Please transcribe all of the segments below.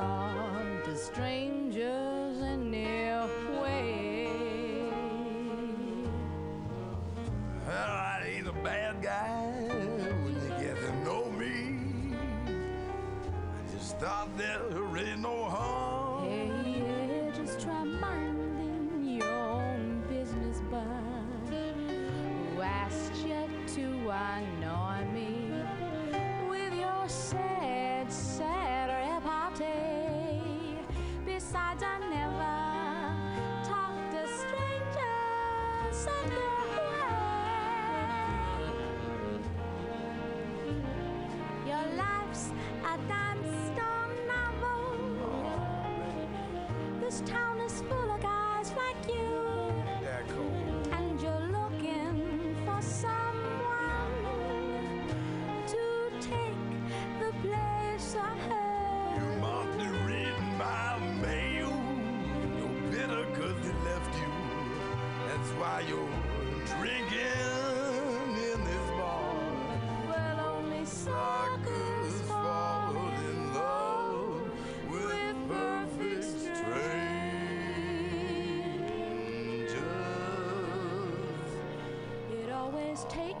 talk to strangers anyway. Well, I ain't a bad guy when you get to know me. I just thought there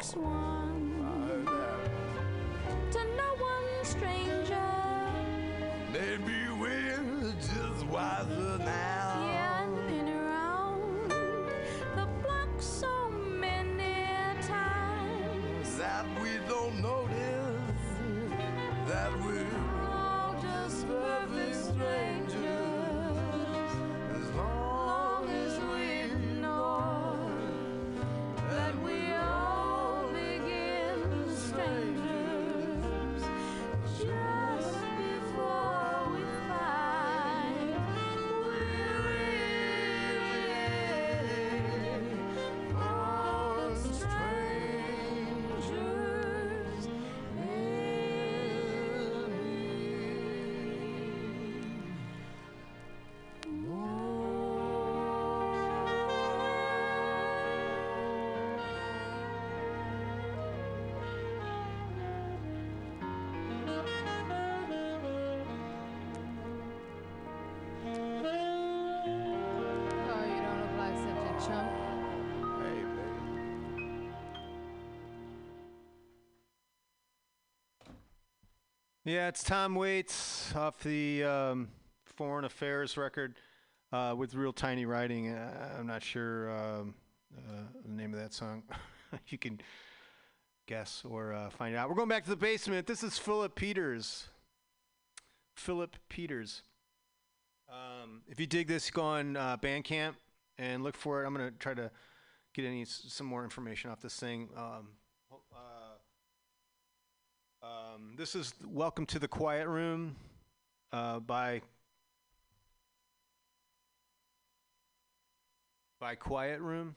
takes one to no one stranger. Maybe Yeah, it's Tom Waits off the um, Foreign Affairs record uh, with real tiny writing. Uh, I'm not sure um, uh, the name of that song. you can guess or uh, find out. We're going back to the basement. This is Philip Peters. Philip Peters. Um, if you dig this, go on uh, Bandcamp and look for it. I'm going to try to get any some more information off this thing. Um, ho- uh, um, this is Welcome to the Quiet Room uh, by by Quiet Room.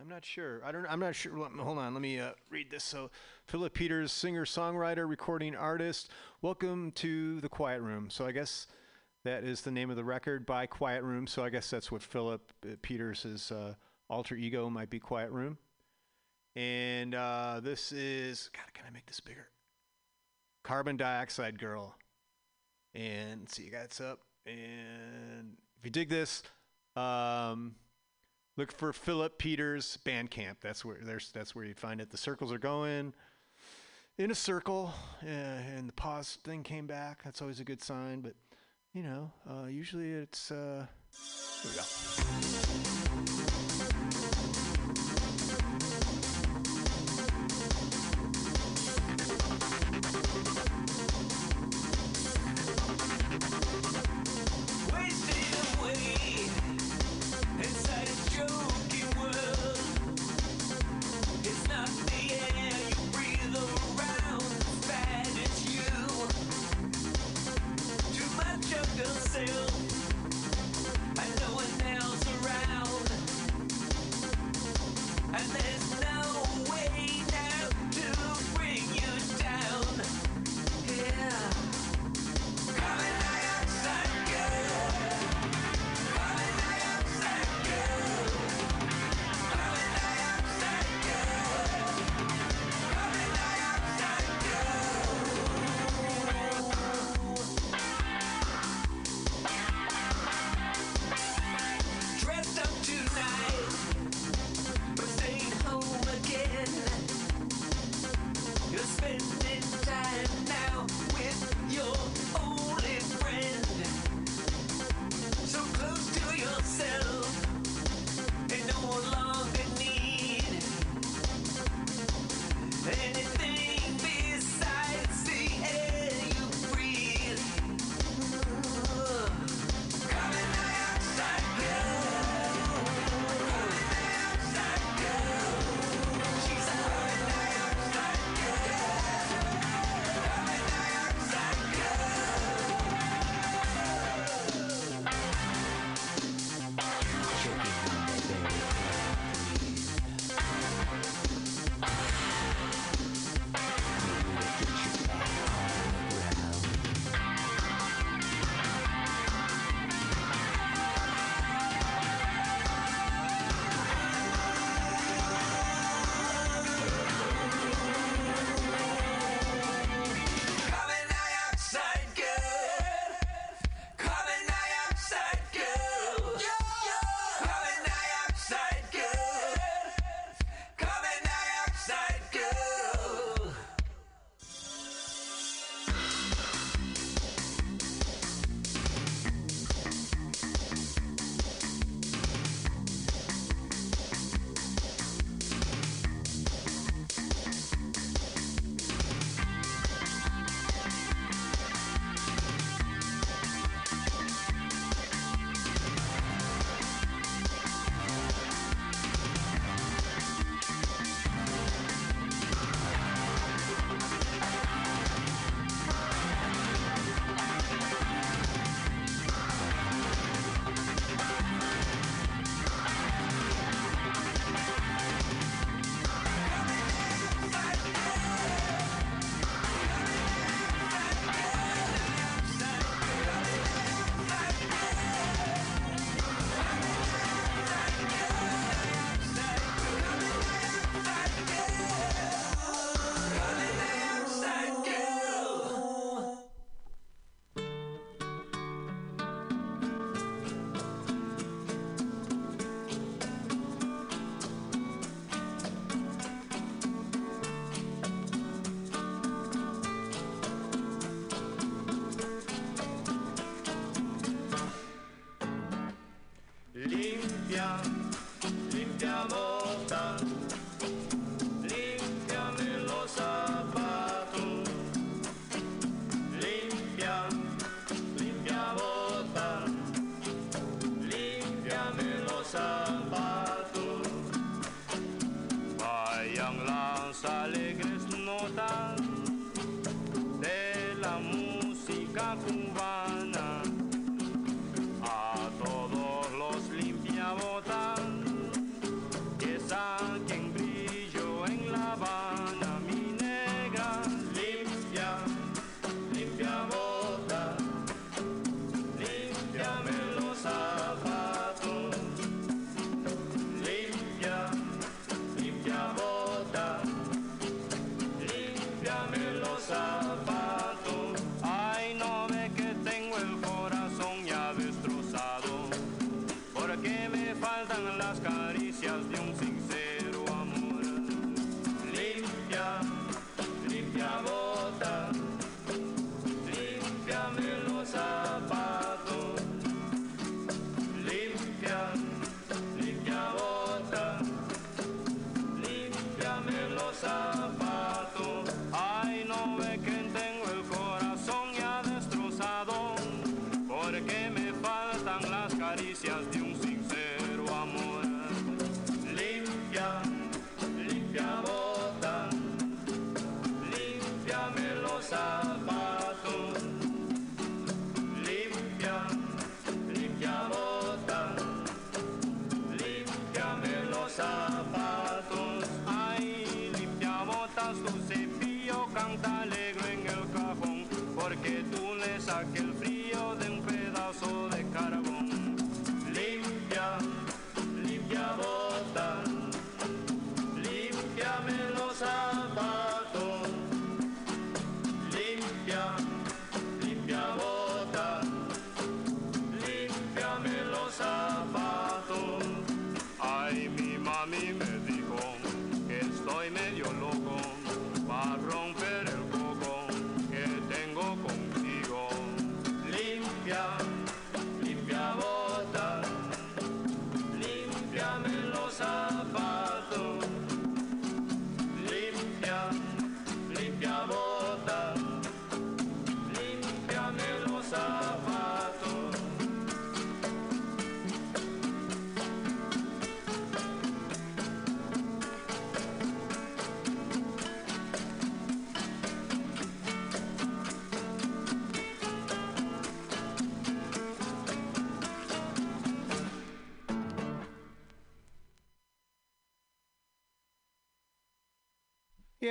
I'm not sure. I don't. I'm not sure. Hold on. Let me uh, read this. So, Philip Peters, singer, songwriter, recording artist. Welcome to the Quiet Room. So, I guess that is the name of the record by Quiet Room. So, I guess that's what Philip uh, Peters' uh, alter ego might be. Quiet Room. And uh, this is. God, can I make this bigger? Carbon Dioxide Girl. And see, you guys up. And if you dig this, um, look for Philip Peters Bandcamp. That's where there's that's where you find it. The circles are going in a circle, uh, and the pause thing came back. That's always a good sign. But you know, uh, usually it's. Uh, here we go. Too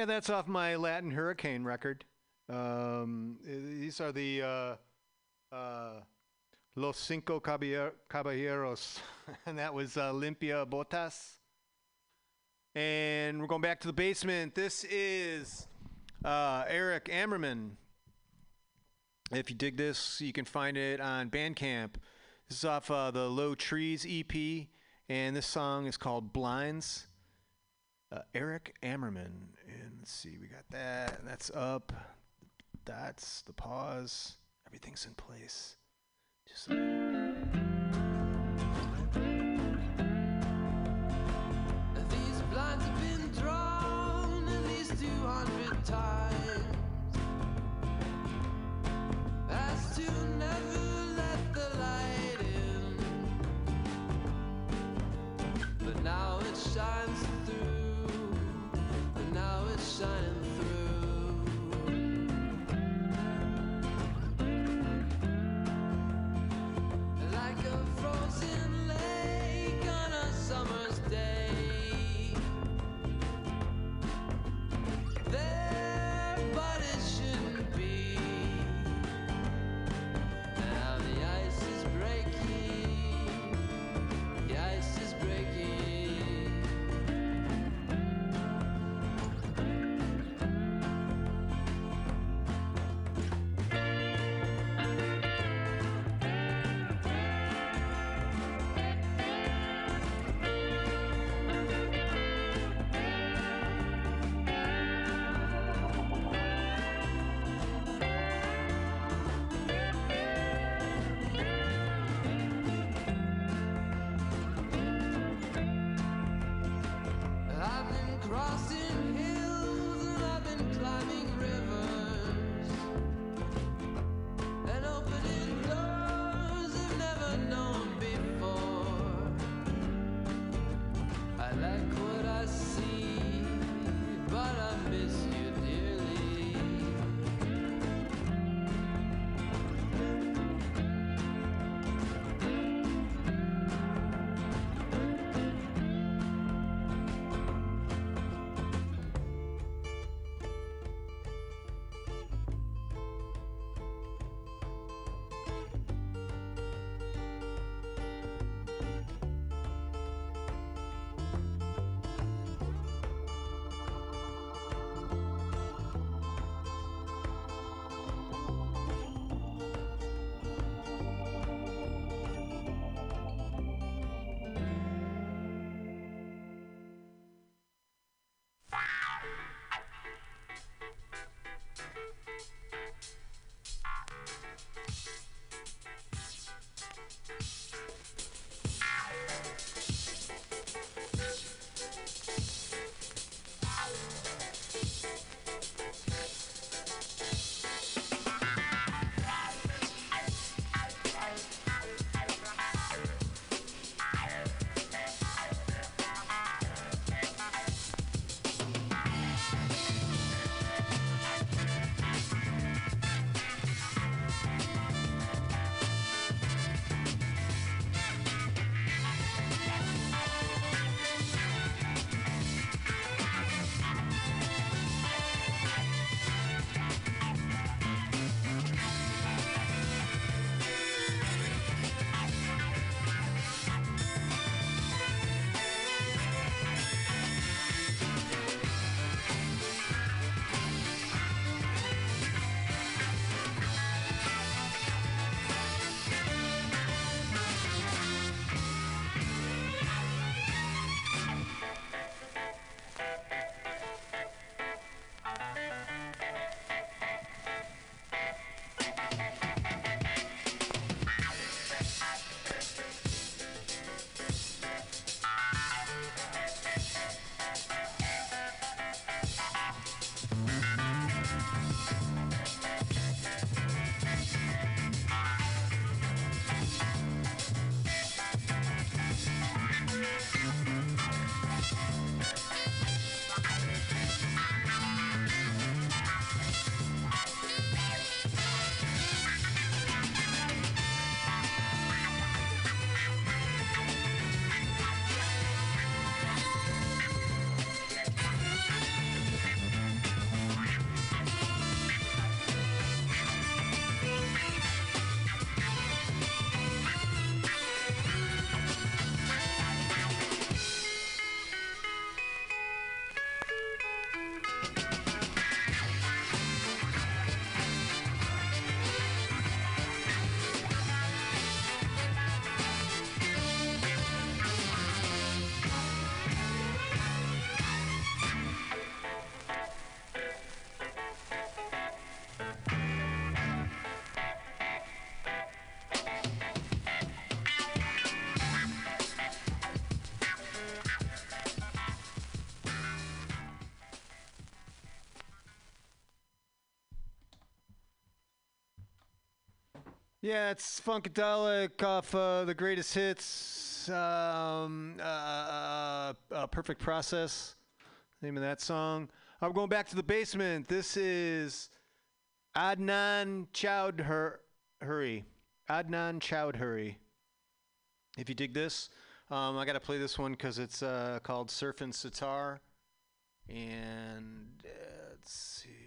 Yeah, that's off my Latin Hurricane record. Um, these are the uh, uh, Los Cinco Caballeros, and that was uh, Limpia Botas. And we're going back to the basement. This is uh, Eric Ammerman. If you dig this, you can find it on Bandcamp. This is off uh, the Low Trees EP, and this song is called Blinds uh, Eric Ammerman. And let's see, we got that. and That's up. That's the pause. Everything's in place. Just These now Yeah, it's Funkadelic off uh, the greatest hits. Um, uh, uh, uh, Perfect Process, name of that song. I'm going back to the basement. This is Adnan Chowdhury. Adnan Chowdhury. If you dig this, um, I got to play this one because it's uh, called Surf and Sitar. And uh, let's see.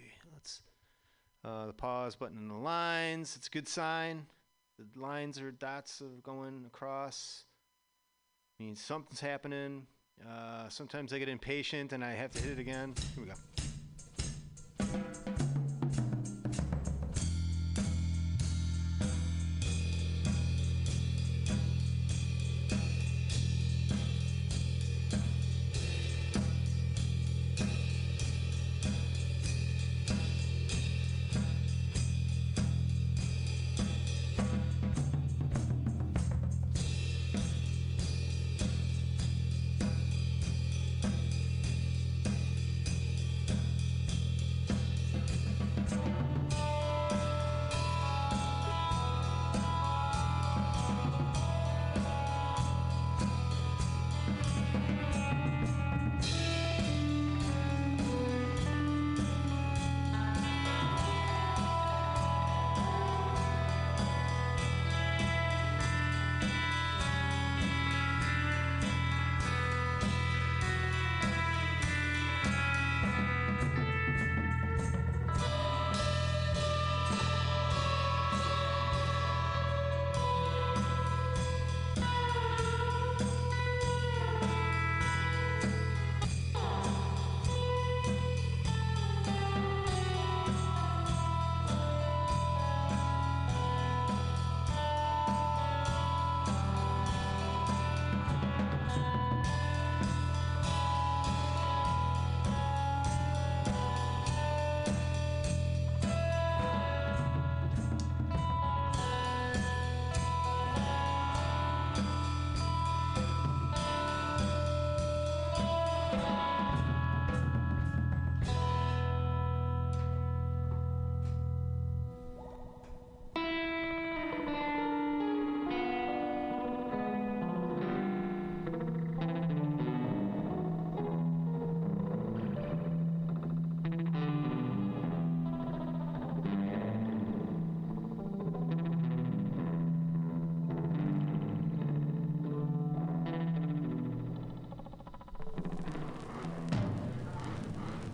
Uh, the pause button in the lines. It's a good sign. The lines or dots are going across. Means something's happening. Uh, sometimes I get impatient and I have to hit it again. Here we go.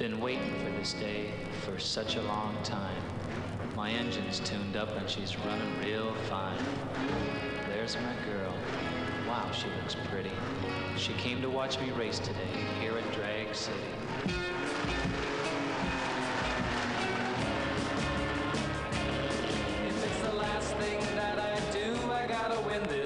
Been waiting for this day for such a long time. My engine's tuned up and she's running real fine. There's my girl. Wow, she looks pretty. She came to watch me race today here at Drag City. If it's the last thing that I do, I gotta win this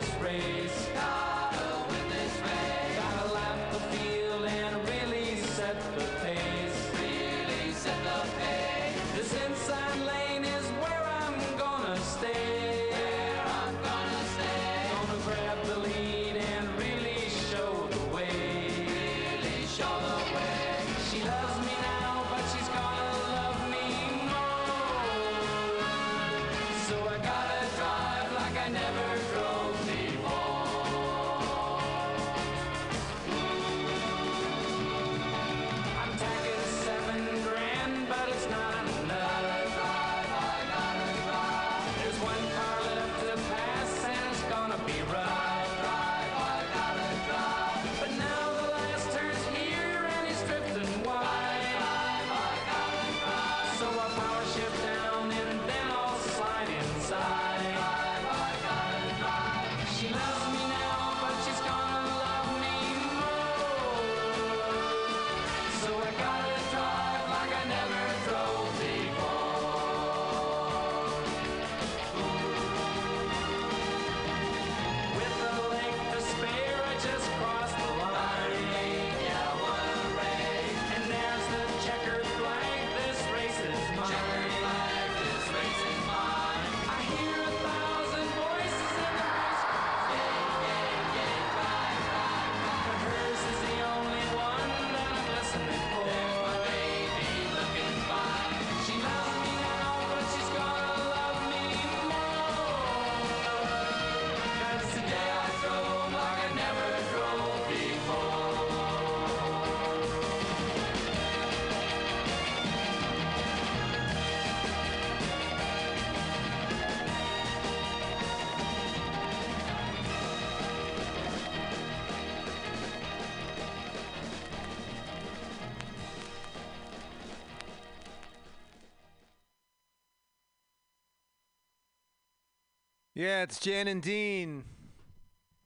Yeah, it's Jan and Dean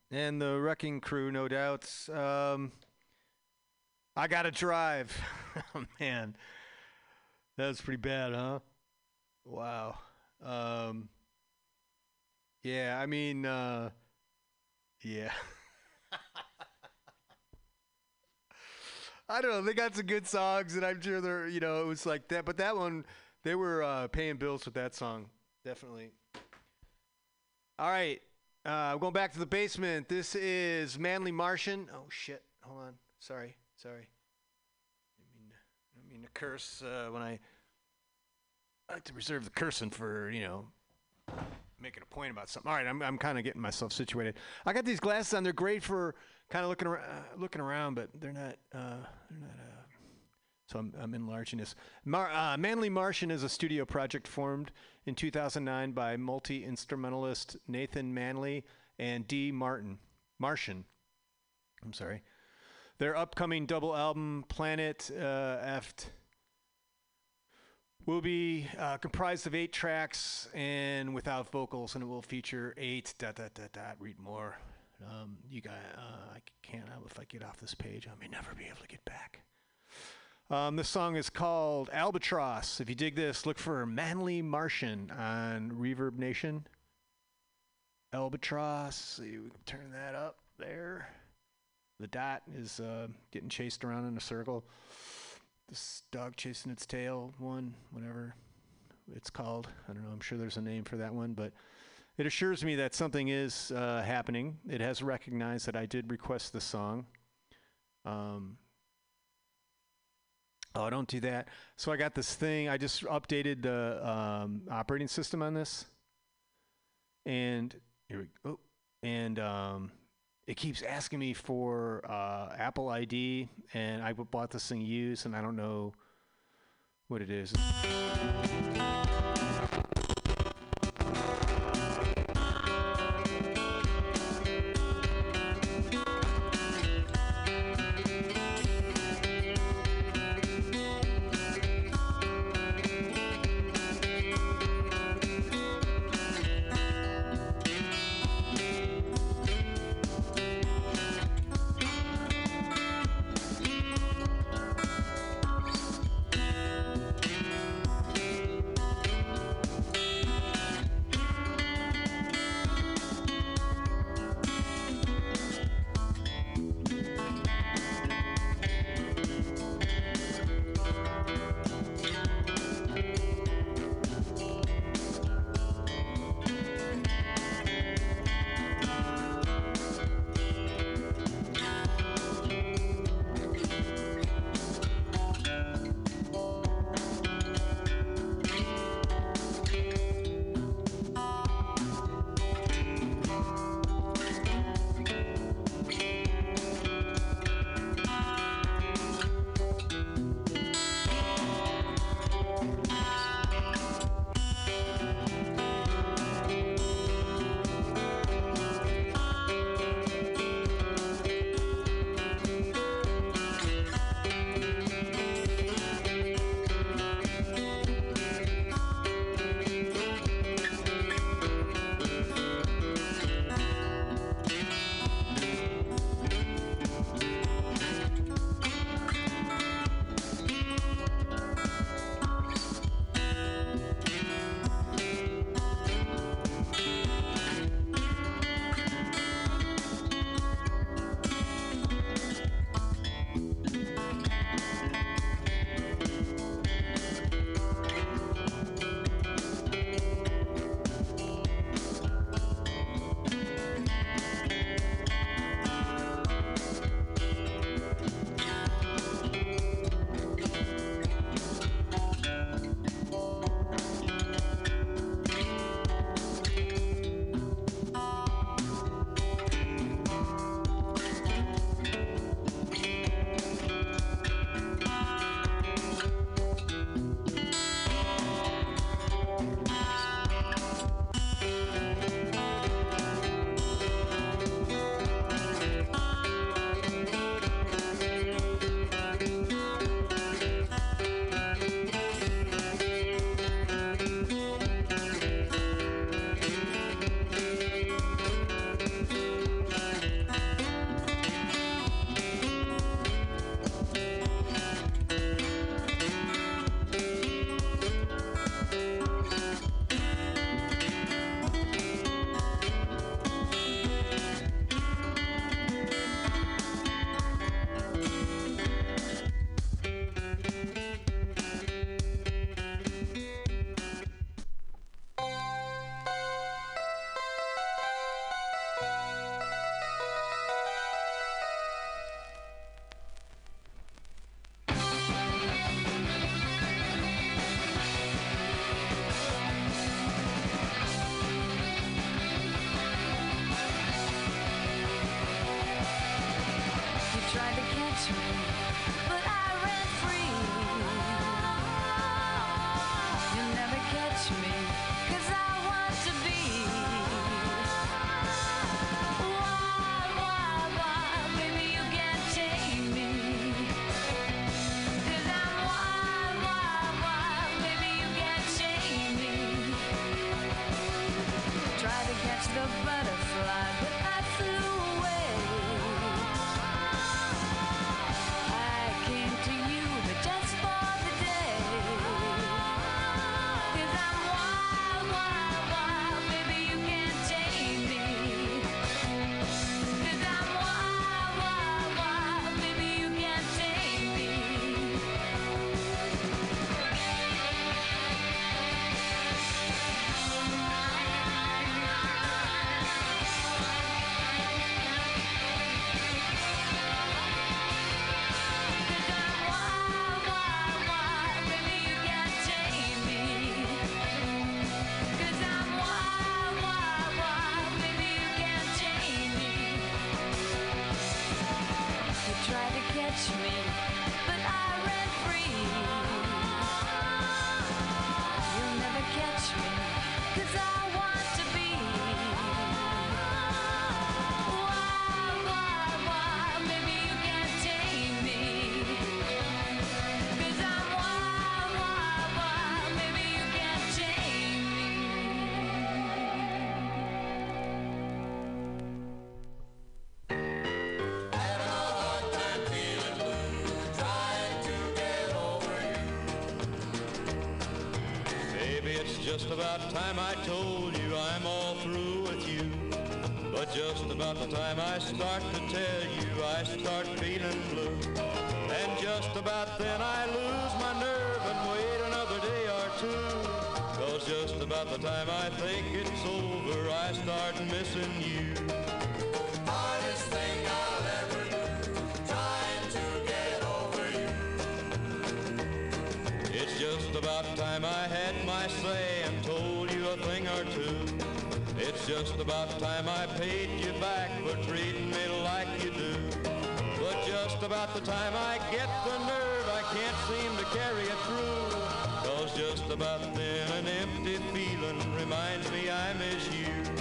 and the Wrecking Crew, no doubts. Um, I gotta drive. oh, man, that was pretty bad, huh? Wow. Um, yeah, I mean, uh, yeah. I don't know. They got some good songs, and I'm sure they're, you know, it was like that. But that one, they were uh, paying bills with that song, definitely. All right, uh, going back to the basement. This is Manly Martian. Oh shit! Hold on. Sorry, sorry. I mean, I mean to curse uh, when I. I like to reserve the cursing for you know making a point about something. All right, I'm I'm kind of getting myself situated. I got these glasses on. They're great for kind of looking around, uh, looking around, but they're not. Uh, they're not. Uh, so I'm, I'm enlarging this. Mar- uh, Manly Martian is a studio project formed in 2009 by multi-instrumentalist Nathan Manley and D. Martin. Martian. I'm sorry. Their upcoming double album, Planet uh, Eft, will be uh, comprised of eight tracks and without vocals, and it will feature eight dot dot dot dot. Read more. Um, you guys, uh, I can't. If I get off this page, I may never be able to get back. Um, this song is called Albatross. If you dig this, look for Manly Martian on Reverb Nation. Albatross. See, we can turn that up there. The dot is uh, getting chased around in a circle. This dog chasing its tail, one, whatever it's called. I don't know. I'm sure there's a name for that one, but it assures me that something is uh, happening. It has recognized that I did request the song. Um, Oh, don't do that. So I got this thing. I just updated the um, operating system on this, and here we go. And um, it keeps asking me for uh, Apple ID, and I bought this thing used, and I don't know what it is. Catch me, just about time I told you I'm all through with you. But just about the time I start to tell you, I start feeling blue. And just about then I lose my nerve and wait another day or two. Cause just about the time I think it's over, I start missing you. Just about time I paid you back for treating me like you do. But just about the time I get the nerve, I can't seem to carry it through. Cause just about then an empty feeling reminds me I miss you.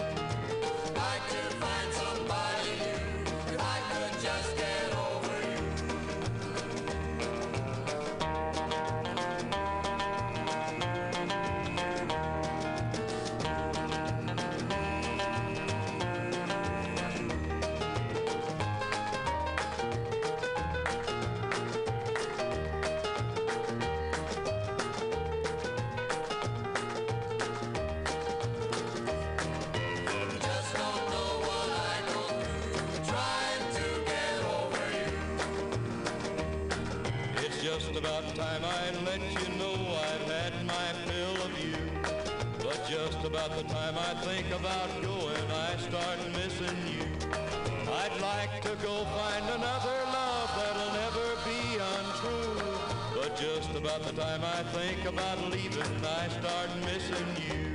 About the time I think about leaving, I start missing you.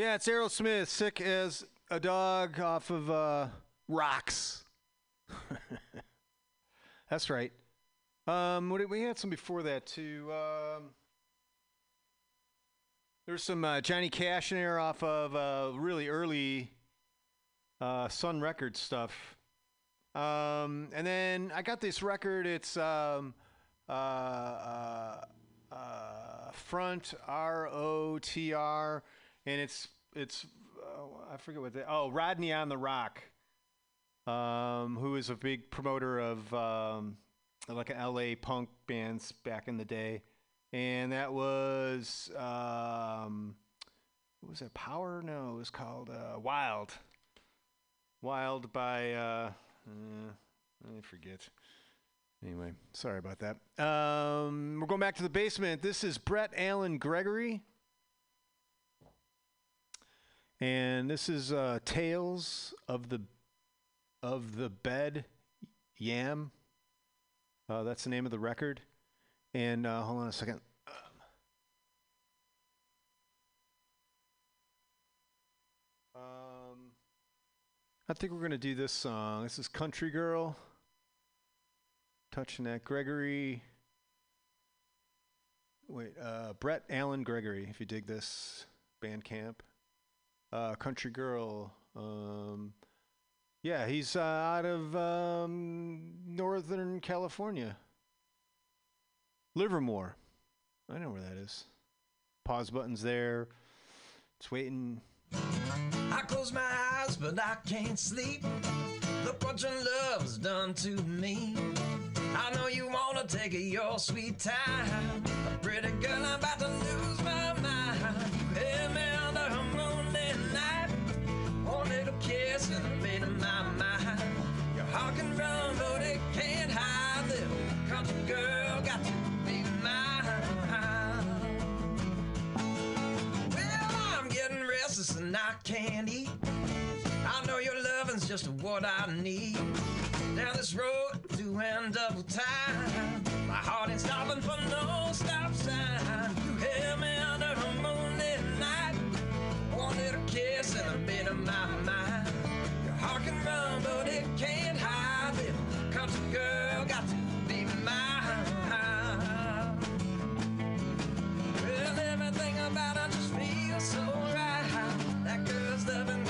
Yeah, it's Aerosmith, sick as a dog off of uh, rocks. That's right. Um, did, we had some before that too. Um, there's some uh, Johnny Cash in there off of uh, really early uh, Sun Records stuff. Um, and then I got this record. It's um, uh, uh, uh, Front R O T R, and it's it's uh, I forget what they. Oh, Rodney on the ROQ, um, who is a big promoter of um, like an LA punk bands back in the day, and that was um, what was that? Power? No, it was called uh, Wild. Wild by uh, uh, I forget. Anyway, sorry about that. Um, we're going back to the basement. This is Brett Allen Gregory. And this is uh, Tales of the of the Bed Yam. Uh, that's the name of the record. And uh, hold on a second. Um, I think we're gonna do this song. This is Country Girl. Touching that Gregory. Wait, uh, Brett Allen Gregory. If you dig this, Bandcamp. Uh, Country Girl. Um, yeah, he's uh, out of um, Northern California. Livermore. I know where that is. Pause button's there. It's waiting. I close my eyes, but I can't sleep. What your love's done to me. I know you wanna take your sweet time. But pretty girl, I'm about to lose and I can't eat. I know your loving's just what I need. Down this road, two and double time. My heart ain't stopping for no stop sign. You held me under a moonlit night. One little kiss and I made up my mind. Your heart can run, but it can't hide. Little country girl, got to be mine. Well, everything about her just feels so was made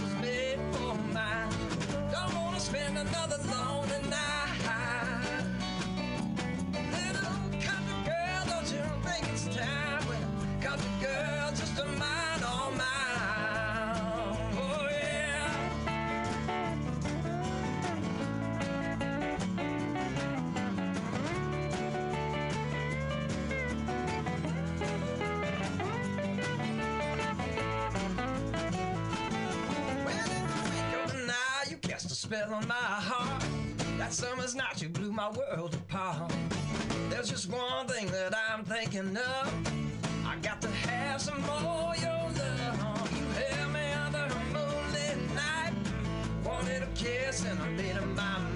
spell on my heart. That summer's night, you blew my world apart. There's just one thing that I'm thinking of. I got to have some more of your love. You held me under a moonlit night. Wanted a kiss and I up my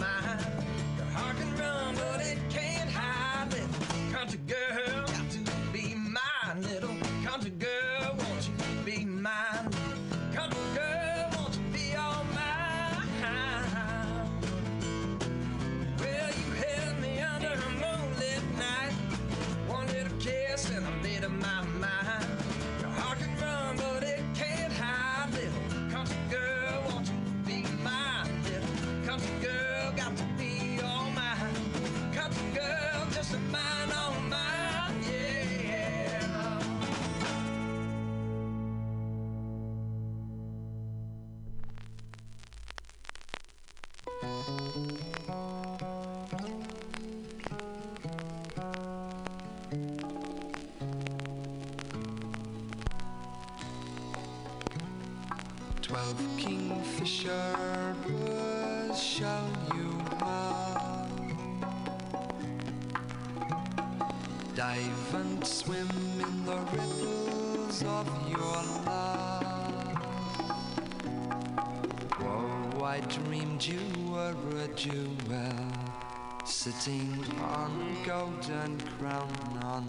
Sitting on golden crown on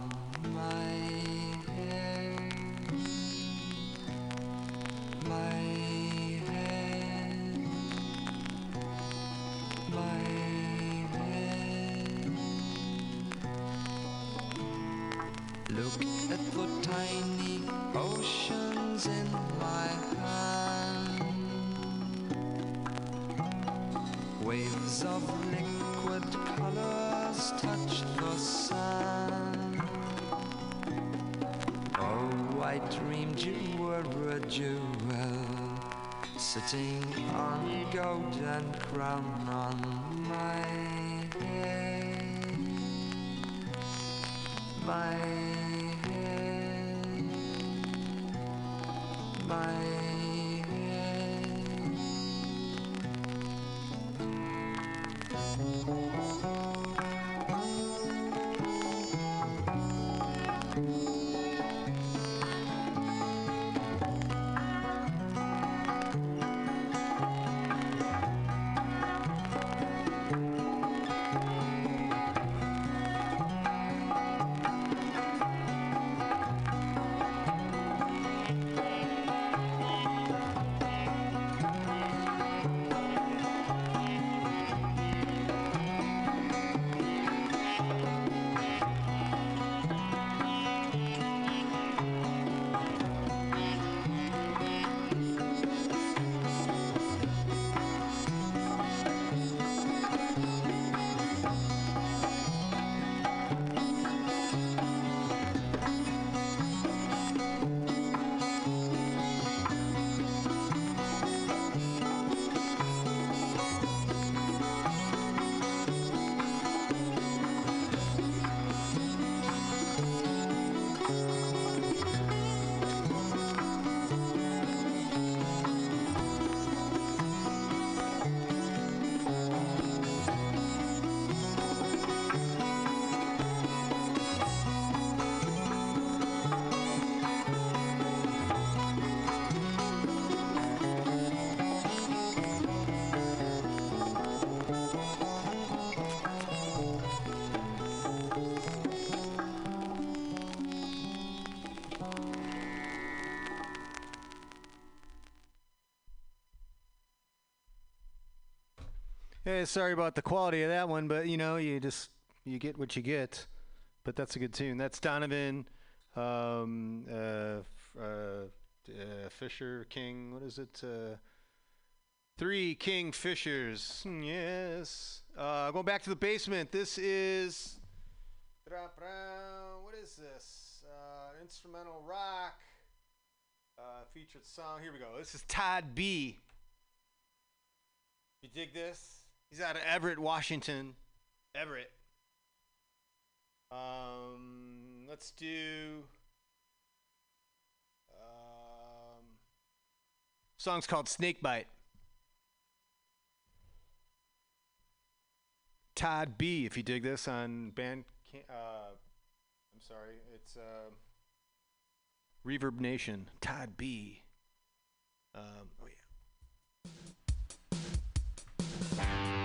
my head. My head. My head Look at the tiny oceans in my hand. Waves of liquid colors touch the sand. Oh, I dreamed you were a jewel sitting on golden crown on my head. My Hey, sorry about the quality of that one, but you know, you just you get what you get. But that's a good tune. That's Donovan, um, uh, uh, uh, Fisher King. What is it? Uh, three Kingfishers. Hmm, Yes. Uh, going back to the basement. This is. What is this? Uh, instrumental rock. Featured song. Here we go. This is Todd B. You dig this? He's out of Everett, Washington. Everett. Um, let's do. Um, song's called Snakebite. Todd B. If you dig this on band, uh, I'm sorry, it's uh, ReverbNation. Todd B. Um, oh yeah. Thank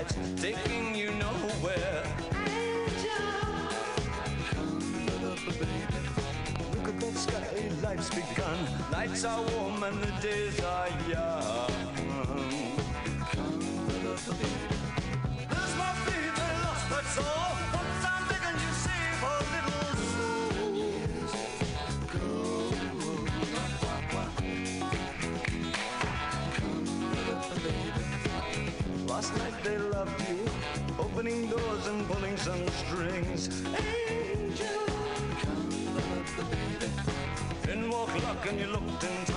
lights taking you nowhere. Angel, come up, baby. Look at that sky, life's begun. Lights are. warm. they loved you, opening doors and pulling some strings. Angel, come love the baby. Then walk luck and you looked into.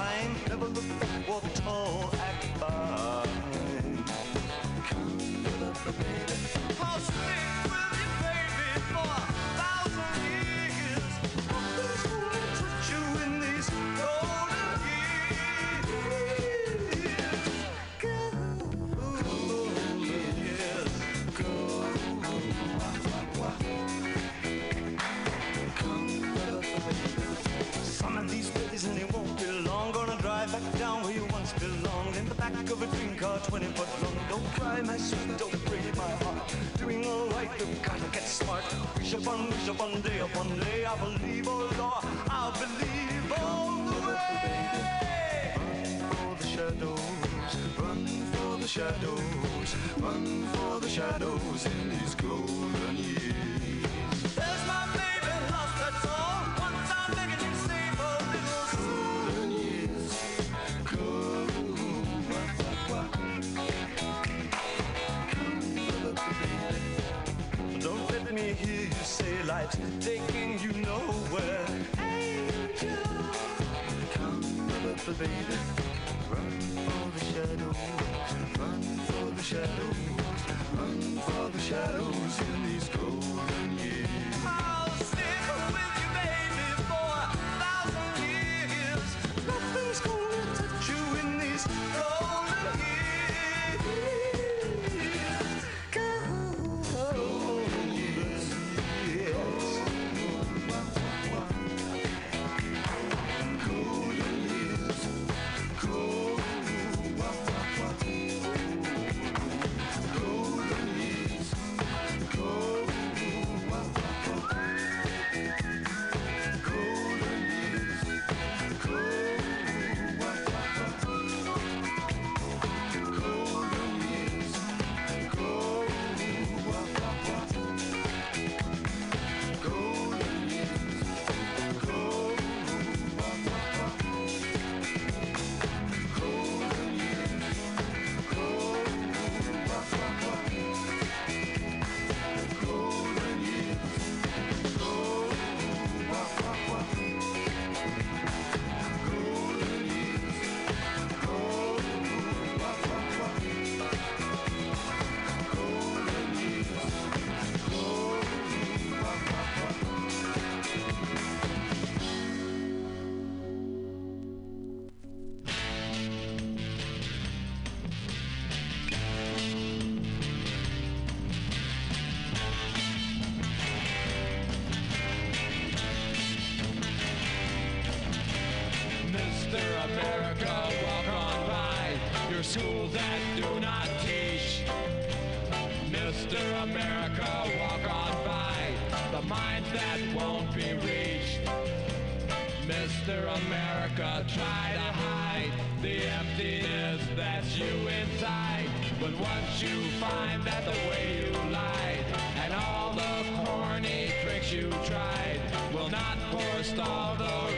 But once you find that the way you lied and all the corny tricks you tried will not forestall the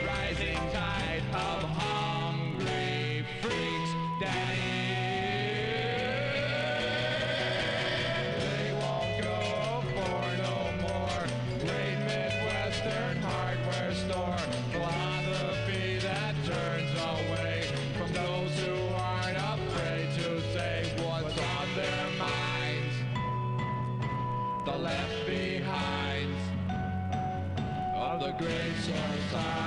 gracious eye.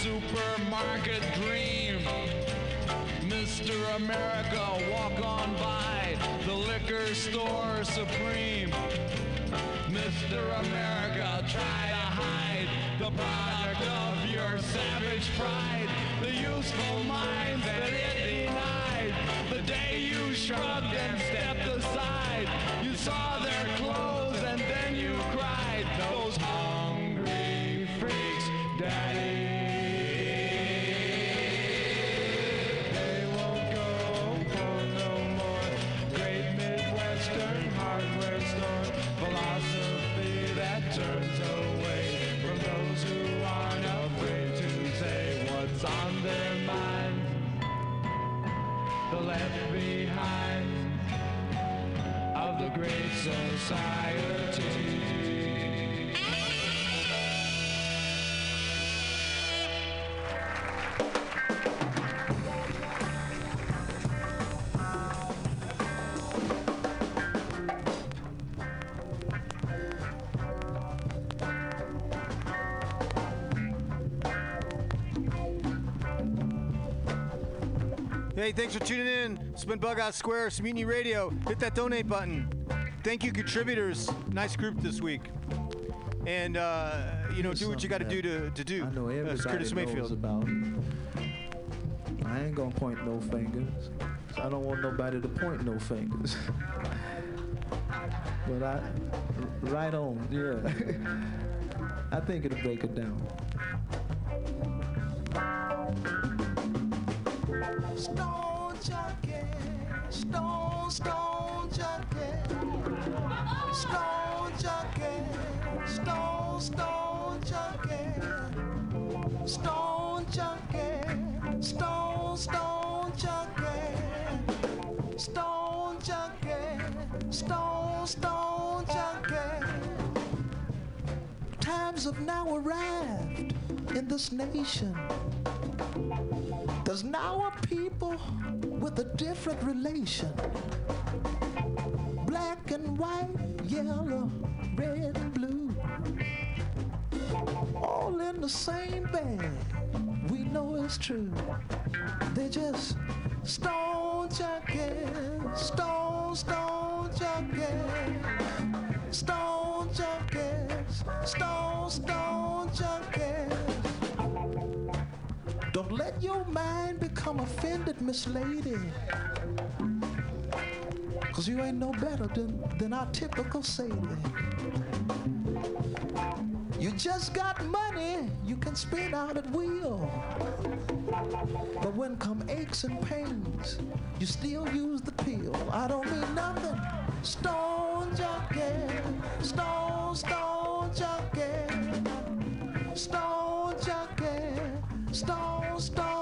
Supermarket dream. Mr. America, walk on by the liquor store supreme. Mr. America, try to hide the product of your savage pride, the useful minds that it denied. The day you shrugged and stepped aside, you saw their clothes great society. Hey, thanks for tuning in. It's been Bug Out Square, it's Radio. Hit that donate button. Thank you, contributors. Nice group this week. And, uh, you know, do what you got to do to, to do. I know That's everybody Curtis knows Mayfield. about. I ain't gonna point no fingers. I don't want nobody to point no fingers. but I, right on, yeah. I think it'll break it down. Stone junkie, stone, stone junkie, now arrived in this nation. There's now a people with a different relation. Black and white, yellow, red and blue. All in the same bag. We know it's true. They're just stone junkies, stone, stone junkies, stone junkies, stone, stone junkies. Don't let your mind become offended, Miss Lady. Cause you ain't no better than, than our typical Sadie. You just got money you can spend out at will. But when come aches and pains, you still use the pill. I don't mean nothing. Stone junkie, stone, stone junkie, stone junkie, stone, stone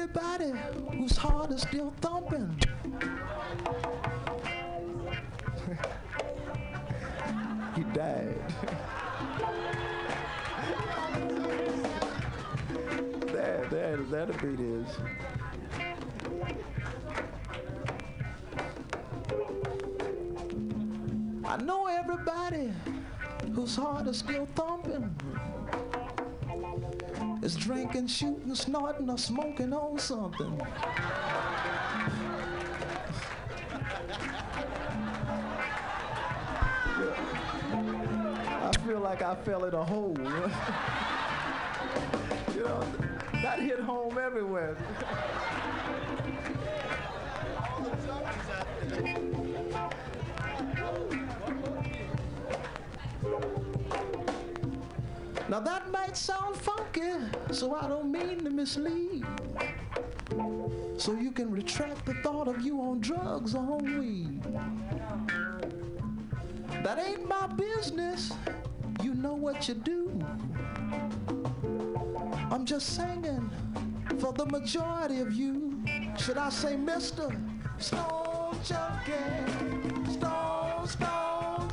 everybody whose heart is still thumping. He died. there, there, the beat is. I know everybody whose heart is still thumping is drinking, shooting, snorting, or smoking on something. I feel like I fell in a hole. you know, that hit home everywhere. Now that might sound funky, so I don't mean to mislead. So you can retract the thought of you on drugs or on weed. That ain't my business. You know what you do. I'm just singing for the majority of you. Should I say Mr. Stone Junkie? Stone, Stone.